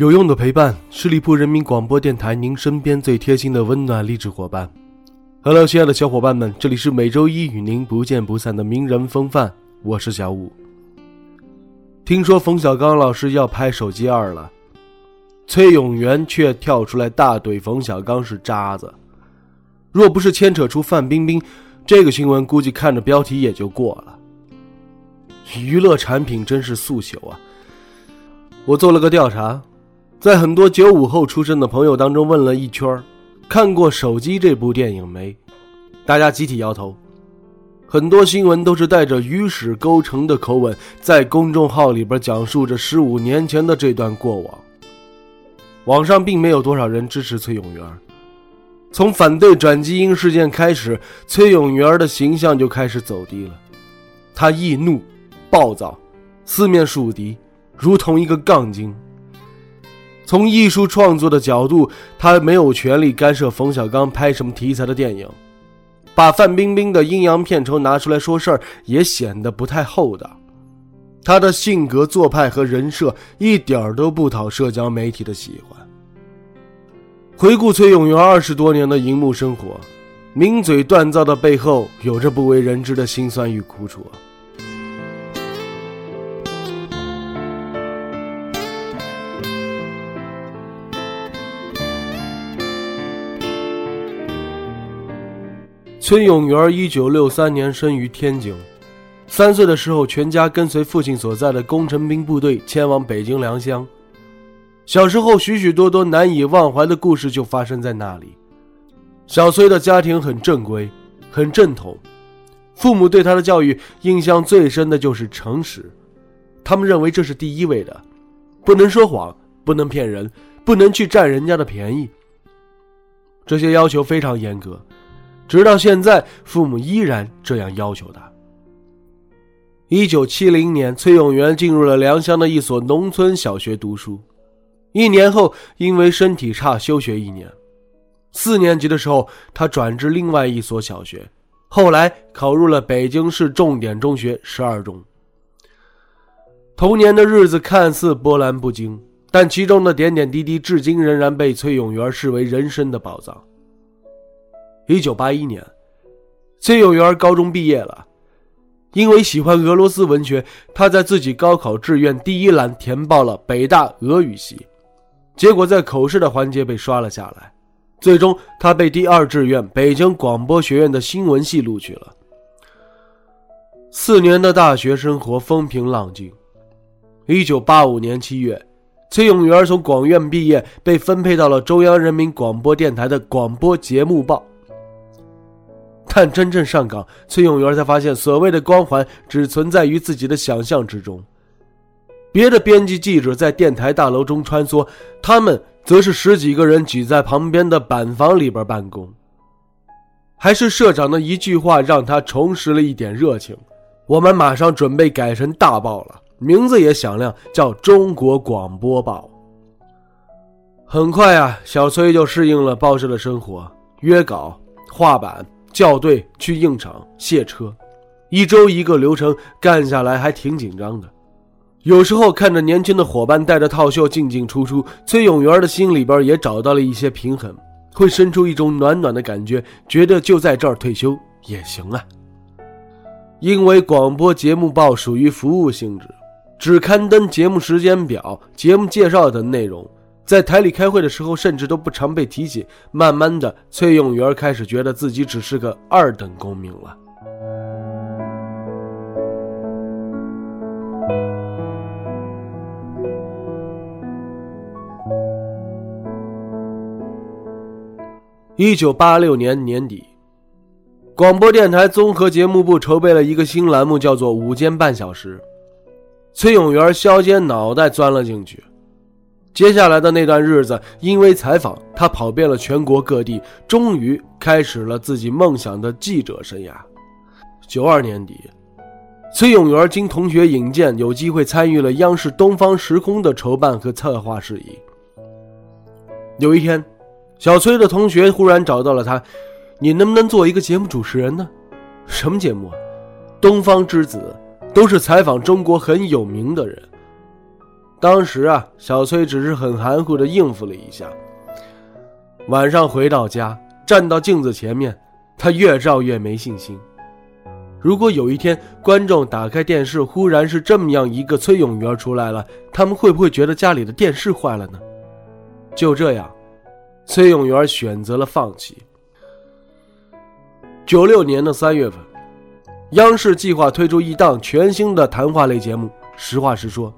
有用的陪伴，十里铺人民广播电台，您身边最贴心的温暖励志伙伴。Hello，亲爱的小伙伴们，这里是每周一与您不见不散的名人风范，我是小五。听说冯小刚老师要拍手机二了，崔永元却跳出来大怼冯小刚是渣子。若不是牵扯出范冰冰，这个新闻估计看着标题也就过了。娱乐产品真是速朽啊！我做了个调查。在很多九五后出生的朋友当中问了一圈看过《手机》这部电影没？大家集体摇头。很多新闻都是带着与史勾成的口吻，在公众号里边讲述着十五年前的这段过往。网上并没有多少人支持崔永元。从反对转基因事件开始，崔永元的形象就开始走低了。他易怒、暴躁、四面树敌，如同一个杠精。从艺术创作的角度，他没有权利干涉冯小刚拍什么题材的电影，把范冰冰的阴阳片酬拿出来说事儿，也显得不太厚道。他的性格、做派和人设一点儿都不讨社交媒体的喜欢。回顾崔永元二十多年的荧幕生活，名嘴锻造的背后，有着不为人知的辛酸与苦楚。崔永元一九六三年生于天津，三岁的时候，全家跟随父亲所在的工程兵部队迁往北京良乡。小时候，许许多多难以忘怀的故事就发生在那里。小崔的家庭很正规，很正统，父母对他的教育印象最深的就是诚实，他们认为这是第一位的，不能说谎，不能骗人，不能去占人家的便宜。这些要求非常严格。直到现在，父母依然这样要求他。一九七零年，崔永元进入了良乡的一所农村小学读书。一年后，因为身体差，休学一年。四年级的时候，他转至另外一所小学，后来考入了北京市重点中学十二中。童年的日子看似波澜不惊，但其中的点点滴滴，至今仍然被崔永元视为人生的宝藏。一九八一年，崔永元高中毕业了。因为喜欢俄罗斯文学，他在自己高考志愿第一栏填报了北大俄语系，结果在口试的环节被刷了下来。最终，他被第二志愿北京广播学院的新闻系录取了。四年的大学生活风平浪静。一九八五年七月，崔永元从广院毕业，被分配到了中央人民广播电台的广播节目报。但真正上岗，崔永元才发现，所谓的光环只存在于自己的想象之中。别的编辑记者在电台大楼中穿梭，他们则是十几个人挤在旁边的板房里边办公。还是社长的一句话让他重拾了一点热情。我们马上准备改成大报了，名字也响亮，叫《中国广播报》。很快啊，小崔就适应了报社的生活，约稿、画板。校对去应场卸车，一周一个流程干下来还挺紧张的。有时候看着年轻的伙伴带着套袖进进出出，崔永元的心里边也找到了一些平衡，会生出一种暖暖的感觉，觉得就在这儿退休也行啊。因为广播节目报属于服务性质，只刊登节目时间表、节目介绍等内容。在台里开会的时候，甚至都不常被提起。慢慢的，崔永元开始觉得自己只是个二等公民了。一九八六年年底，广播电台综合节目部筹备了一个新栏目，叫做《午间半小时》。崔永元削尖脑袋钻了进去。接下来的那段日子，因为采访，他跑遍了全国各地，终于开始了自己梦想的记者生涯。九二年底，崔永元经同学引荐，有机会参与了央视《东方时空》的筹办和策划事宜。有一天，小崔的同学忽然找到了他：“你能不能做一个节目主持人呢？什么节目？东方之子，都是采访中国很有名的人。”当时啊，小崔只是很含糊的应付了一下。晚上回到家，站到镜子前面，他越照越没信心。如果有一天观众打开电视，忽然是这么样一个崔永元出来了，他们会不会觉得家里的电视坏了呢？就这样，崔永元选择了放弃。九六年的三月份，央视计划推出一档全新的谈话类节目《实话实说》。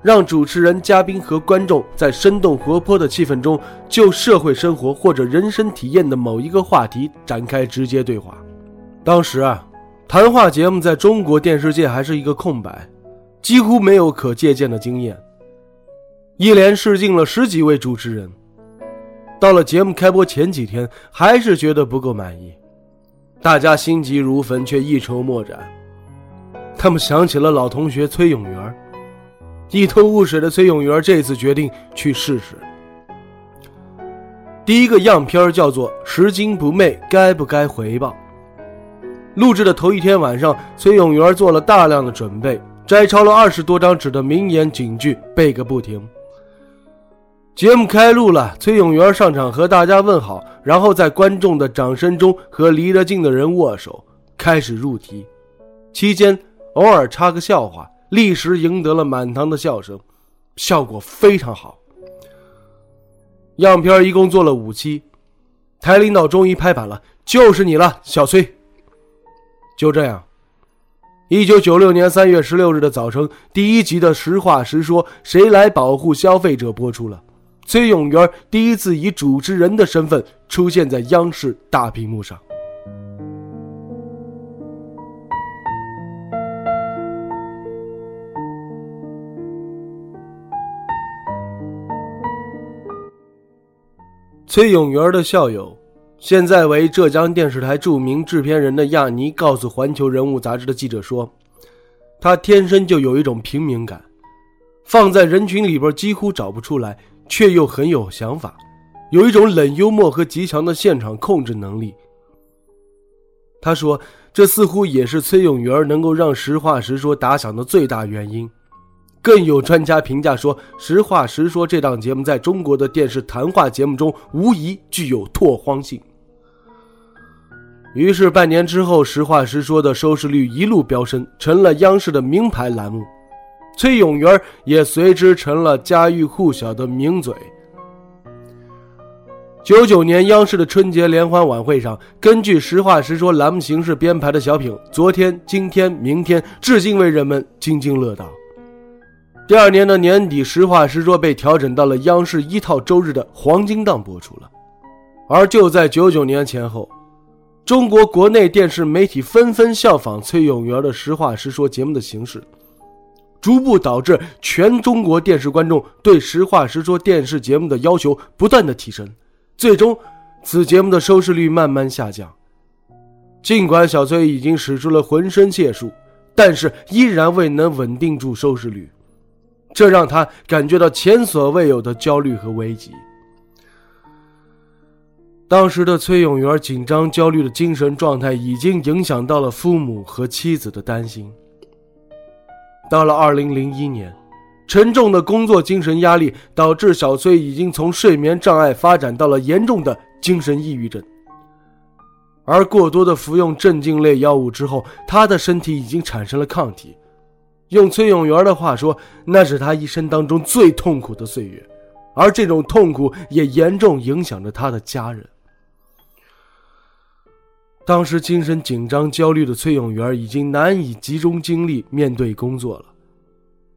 让主持人、嘉宾和观众在生动活泼的气氛中，就社会生活或者人生体验的某一个话题展开直接对话。当时啊，谈话节目在中国电视界还是一个空白，几乎没有可借鉴的经验。一连试镜了十几位主持人，到了节目开播前几天，还是觉得不够满意。大家心急如焚，却一筹莫展。他们想起了老同学崔永元。一头雾水的崔永元这次决定去试试。第一个样片叫做《拾金不昧，该不该回报》。录制的头一天晚上，崔永元做了大量的准备，摘抄了二十多张纸的名言警句，背个不停。节目开录了，崔永元上场和大家问好，然后在观众的掌声中和离得近的人握手，开始入题。期间偶尔插个笑话。立时赢得了满堂的笑声，效果非常好。样片一共做了五期，台领导终于拍板了，就是你了，小崔。就这样，一九九六年三月十六日的早晨，第一集的《实话实说：谁来保护消费者》播出了，崔永元第一次以主持人的身份出现在央视大屏幕上。崔永元的校友，现在为浙江电视台著名制片人的亚尼告诉《环球人物》杂志的记者说：“他天生就有一种平民感，放在人群里边几乎找不出来，却又很有想法，有一种冷幽默和极强的现场控制能力。”他说：“这似乎也是崔永元能够让实话实说打响的最大原因。”更有专家评价说：“实话实说这档节目在中国的电视谈话节目中无疑具有拓荒性。”于是半年之后，《实话实说》的收视率一路飙升，成了央视的名牌栏目。崔永元也随之成了家喻户晓的名嘴。九九年央视的春节联欢晚会上，根据《实话实说》栏目形式编排的小品《昨天、今天、明天》，至今为人们津津乐道。第二年的年底，《实话实说》被调整到了央视一套周日的黄金档播出了。而就在九九年前后，中国国内电视媒体纷纷效仿崔永元的《实话实说》节目的形式，逐步导致全中国电视观众对《实话实说》电视节目的要求不断的提升，最终，此节目的收视率慢慢下降。尽管小崔已经使出了浑身解数，但是依然未能稳定住收视率。这让他感觉到前所未有的焦虑和危机。当时的崔永元紧张、焦虑的精神状态已经影响到了父母和妻子的担心。到了二零零一年，沉重的工作精神压力导致小崔已经从睡眠障碍发展到了严重的精神抑郁症。而过多的服用镇静类药物之后，他的身体已经产生了抗体。用崔永元的话说，那是他一生当中最痛苦的岁月，而这种痛苦也严重影响着他的家人。当时精神紧张、焦虑的崔永元已经难以集中精力面对工作了，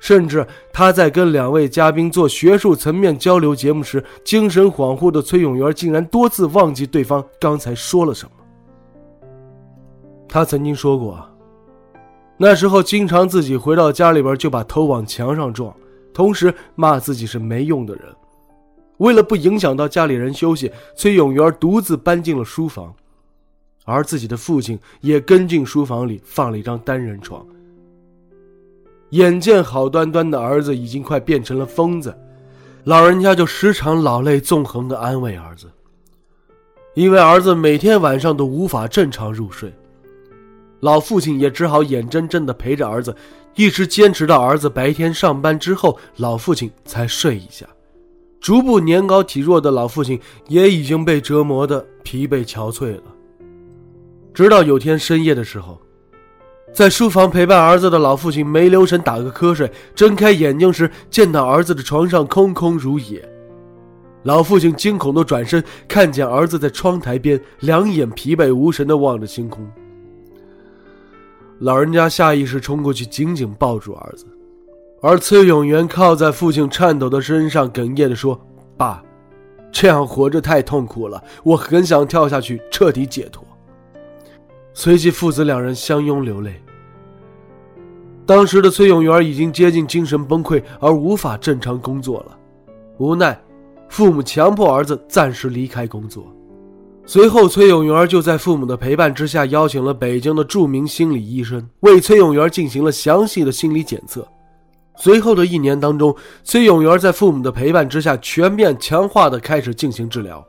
甚至他在跟两位嘉宾做学术层面交流节目时，精神恍惚的崔永元竟然多次忘记对方刚才说了什么。他曾经说过。那时候经常自己回到家里边就把头往墙上撞，同时骂自己是没用的人。为了不影响到家里人休息，崔永元独自搬进了书房，而自己的父亲也跟进书房里放了一张单人床。眼见好端端的儿子已经快变成了疯子，老人家就时常老泪纵横地安慰儿子，因为儿子每天晚上都无法正常入睡。老父亲也只好眼睁睁地陪着儿子，一直坚持到儿子白天上班之后，老父亲才睡一下。逐步年高体弱的老父亲也已经被折磨得疲惫憔悴了。直到有天深夜的时候，在书房陪伴儿子的老父亲没留神打个瞌睡，睁开眼睛时见到儿子的床上空空如也。老父亲惊恐地转身，看见儿子在窗台边，两眼疲惫无神地望着星空。老人家下意识冲过去，紧紧抱住儿子，而崔永元靠在父亲颤抖的身上，哽咽地说：“爸，这样活着太痛苦了，我很想跳下去彻底解脱。”随即，父子两人相拥流泪。当时的崔永元已经接近精神崩溃，而无法正常工作了。无奈，父母强迫儿子暂时离开工作。随后，崔永元就在父母的陪伴之下，邀请了北京的著名心理医生为崔永元进行了详细的心理检测。随后的一年当中，崔永元在父母的陪伴之下，全面强化的开始进行治疗，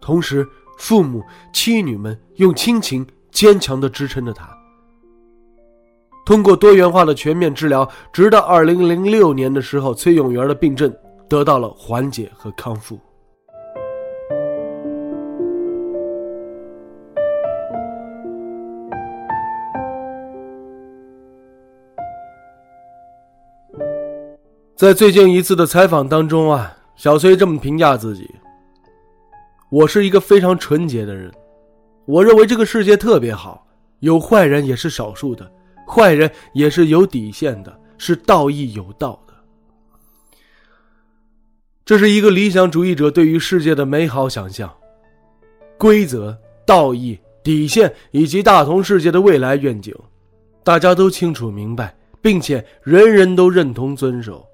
同时，父母妻女们用亲情坚强的支撑着他。通过多元化的全面治疗，直到二零零六年的时候，崔永元的病症得到了缓解和康复。在最近一次的采访当中啊，小崔这么评价自己：“我是一个非常纯洁的人，我认为这个世界特别好，有坏人也是少数的，坏人也是有底线的，是道义有道的。”这是一个理想主义者对于世界的美好想象，规则、道义、底线以及大同世界的未来愿景，大家都清楚明白，并且人人都认同遵守。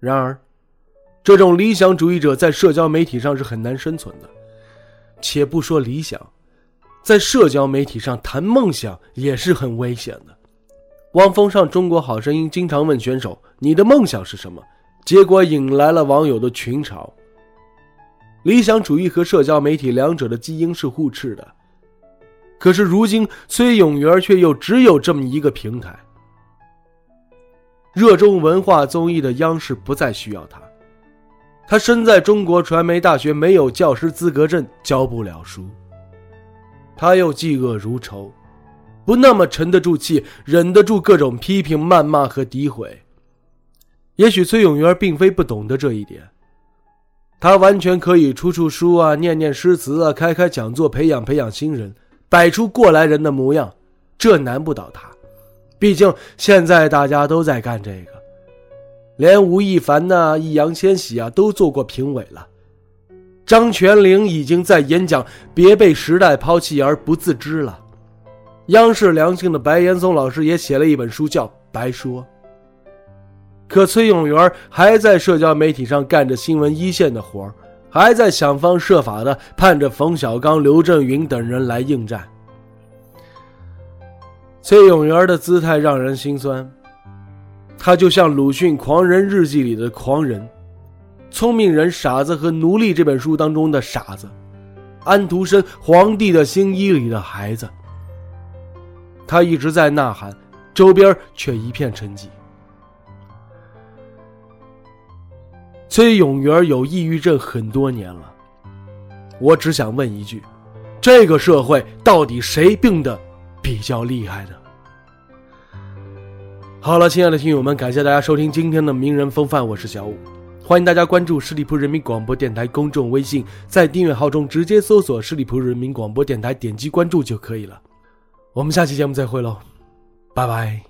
然而，这种理想主义者在社交媒体上是很难生存的。且不说理想，在社交媒体上谈梦想也是很危险的。汪峰上《中国好声音》经常问选手：“你的梦想是什么？”结果引来了网友的群嘲。理想主义和社交媒体两者的基因是互斥的，可是如今崔永元却又只有这么一个平台。热衷文化综艺的央视不再需要他，他身在中国传媒大学，没有教师资格证，教不了书。他又嫉恶如仇，不那么沉得住气，忍得住各种批评、谩骂和诋毁。也许崔永元并非不懂得这一点，他完全可以出出书啊，念念诗词啊，开开讲座，培养培养新人，摆出过来人的模样，这难不倒他。毕竟现在大家都在干这个，连吴亦凡呐、易烊千玺啊都做过评委了。张泉灵已经在演讲“别被时代抛弃而不自知”了。央视良性的白岩松老师也写了一本书，叫《白说》。可崔永元还在社交媒体上干着新闻一线的活还在想方设法的盼着冯小刚、刘震云等人来应战。崔永元的姿态让人心酸，他就像鲁迅《狂人日记》里的狂人，《聪明人、傻子和奴隶》这本书当中的傻子，安徒生《皇帝的新衣》里的孩子。他一直在呐喊，周边却一片沉寂。崔永元有抑郁症很多年了，我只想问一句：这个社会到底谁病的？比较厉害的。好了，亲爱的听友们，感谢大家收听今天的名人风范，我是小五，欢迎大家关注十里铺人民广播电台公众微信，在订阅号中直接搜索十里铺人民广播电台，点击关注就可以了。我们下期节目再会喽，拜拜。